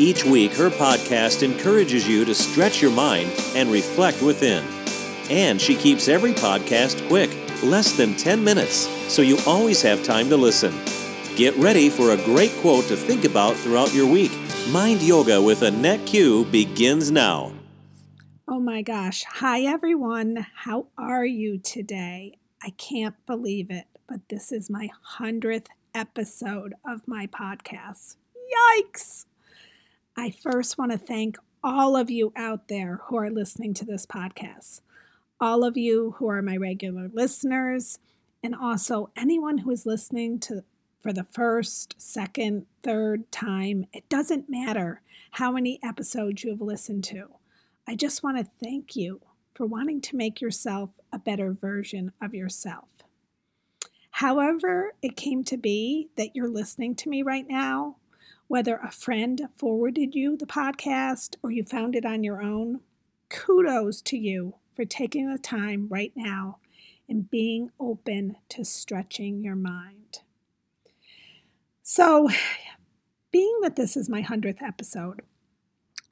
Each week, her podcast encourages you to stretch your mind and reflect within. And she keeps every podcast quick, less than 10 minutes, so you always have time to listen. Get ready for a great quote to think about throughout your week. Mind Yoga with Annette Q begins now. Oh my gosh. Hi, everyone. How are you today? I can't believe it, but this is my 100th episode of my podcast. Yikes! I first want to thank all of you out there who are listening to this podcast, all of you who are my regular listeners, and also anyone who is listening to for the first, second, third time. It doesn't matter how many episodes you have listened to. I just want to thank you for wanting to make yourself a better version of yourself. However, it came to be that you're listening to me right now, whether a friend forwarded you the podcast or you found it on your own, kudos to you for taking the time right now and being open to stretching your mind. So, being that this is my 100th episode,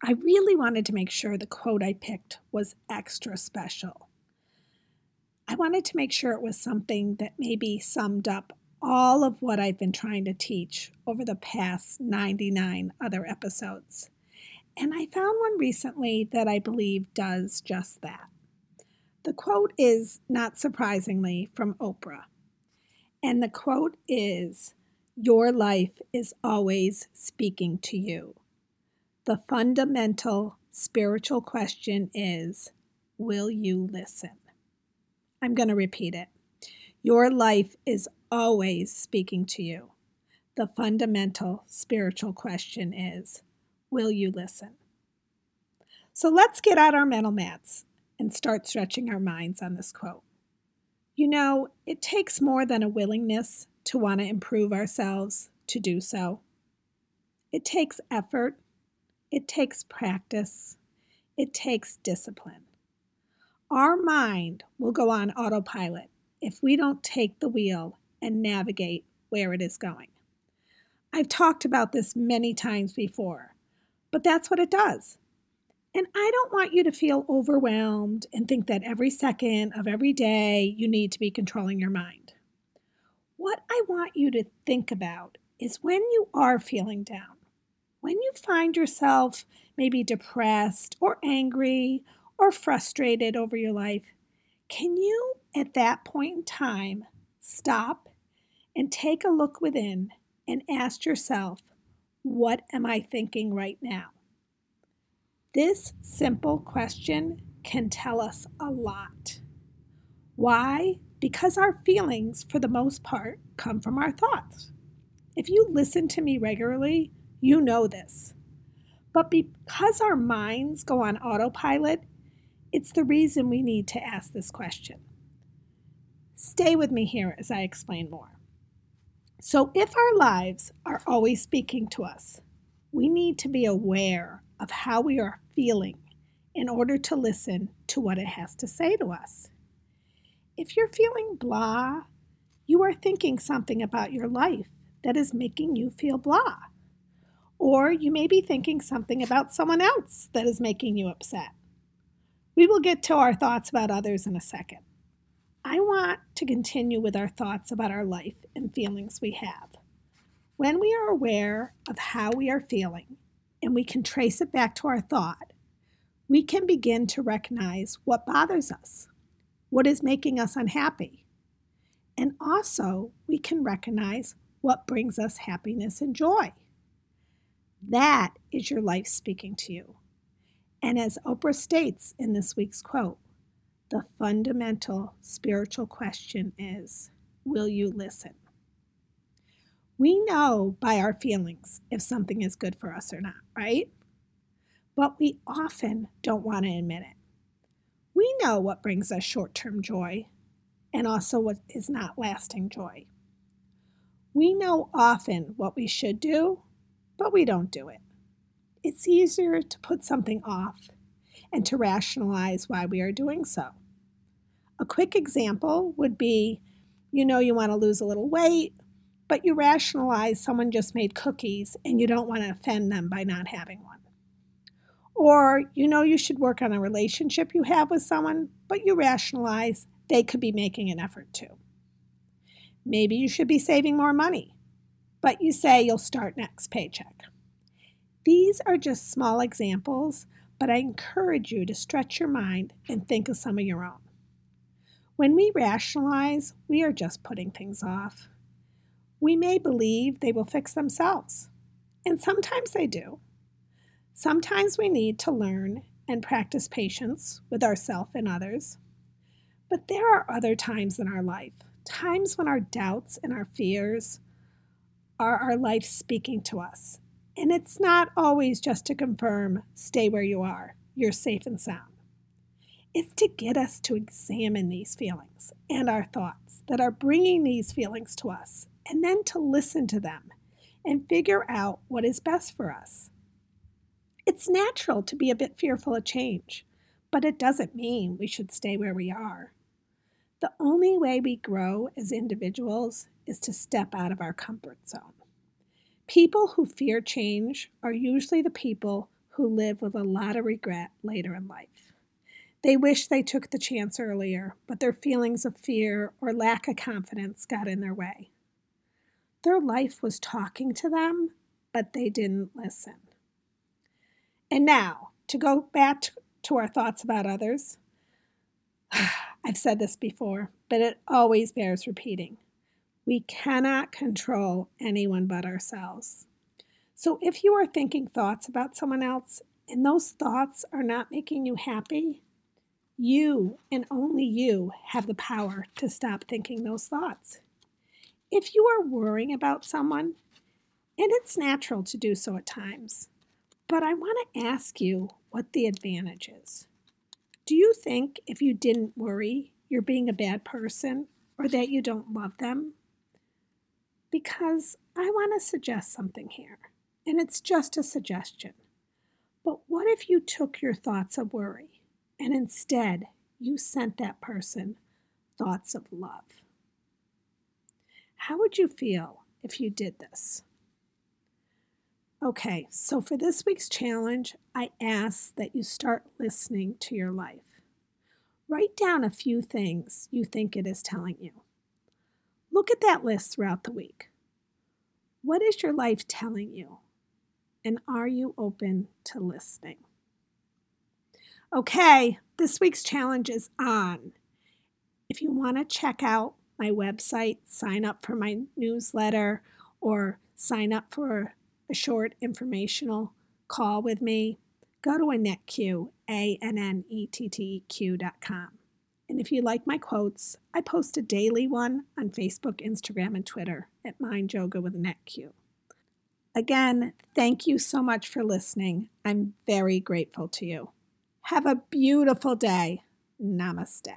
I really wanted to make sure the quote I picked was extra special. I wanted to make sure it was something that maybe summed up all of what I've been trying to teach over the past 99 other episodes. And I found one recently that I believe does just that. The quote is, not surprisingly, from Oprah. And the quote is Your life is always speaking to you. The fundamental spiritual question is Will you listen? I'm going to repeat it. Your life is always speaking to you. The fundamental spiritual question is Will you listen? So let's get out our mental mats and start stretching our minds on this quote. You know, it takes more than a willingness to want to improve ourselves to do so. It takes effort, it takes practice, it takes discipline. Our mind will go on autopilot if we don't take the wheel and navigate where it is going. I've talked about this many times before, but that's what it does. And I don't want you to feel overwhelmed and think that every second of every day you need to be controlling your mind. What I want you to think about is when you are feeling down, when you find yourself maybe depressed or angry or frustrated over your life, can you at that point in time stop and take a look within and ask yourself, what am I thinking right now? This simple question can tell us a lot. Why? Because our feelings, for the most part, come from our thoughts. If you listen to me regularly, you know this. But because our minds go on autopilot, it's the reason we need to ask this question. Stay with me here as I explain more. So, if our lives are always speaking to us, we need to be aware of how we are feeling in order to listen to what it has to say to us. If you're feeling blah, you are thinking something about your life that is making you feel blah. Or you may be thinking something about someone else that is making you upset. We will get to our thoughts about others in a second. I want to continue with our thoughts about our life and feelings we have. When we are aware of how we are feeling and we can trace it back to our thought, we can begin to recognize what bothers us, what is making us unhappy. And also, we can recognize what brings us happiness and joy. That is your life speaking to you. And as Oprah states in this week's quote, the fundamental spiritual question is Will you listen? We know by our feelings if something is good for us or not, right? But we often don't want to admit it. We know what brings us short term joy and also what is not lasting joy. We know often what we should do, but we don't do it. It's easier to put something off and to rationalize why we are doing so. A quick example would be you know you want to lose a little weight, but you rationalize someone just made cookies and you don't want to offend them by not having one. Or you know you should work on a relationship you have with someone, but you rationalize they could be making an effort too. Maybe you should be saving more money, but you say you'll start next paycheck. These are just small examples, but I encourage you to stretch your mind and think of some of your own. When we rationalize, we are just putting things off. We may believe they will fix themselves, and sometimes they do. Sometimes we need to learn and practice patience with ourselves and others. But there are other times in our life, times when our doubts and our fears are our life speaking to us. And it's not always just to confirm, stay where you are, you're safe and sound. It's to get us to examine these feelings and our thoughts that are bringing these feelings to us, and then to listen to them and figure out what is best for us. It's natural to be a bit fearful of change, but it doesn't mean we should stay where we are. The only way we grow as individuals is to step out of our comfort zone. People who fear change are usually the people who live with a lot of regret later in life. They wish they took the chance earlier, but their feelings of fear or lack of confidence got in their way. Their life was talking to them, but they didn't listen. And now, to go back to our thoughts about others, I've said this before, but it always bears repeating. We cannot control anyone but ourselves. So if you are thinking thoughts about someone else and those thoughts are not making you happy, you and only you have the power to stop thinking those thoughts. If you are worrying about someone, and it's natural to do so at times, but I want to ask you what the advantage is. Do you think if you didn't worry, you're being a bad person or that you don't love them? Because I want to suggest something here, and it's just a suggestion. But what if you took your thoughts of worry and instead you sent that person thoughts of love? How would you feel if you did this? Okay, so for this week's challenge, I ask that you start listening to your life. Write down a few things you think it is telling you. Look at that list throughout the week. What is your life telling you? And are you open to listening? Okay, this week's challenge is on. If you want to check out my website, sign up for my newsletter, or sign up for a short informational call with me, go to AnnetteQ, A-N-N-E-T-T-Q.com. And if you like my quotes, I post a daily one on Facebook, Instagram, and Twitter at Mind Yoga with Annette Q. Again, thank you so much for listening. I'm very grateful to you. Have a beautiful day. Namaste.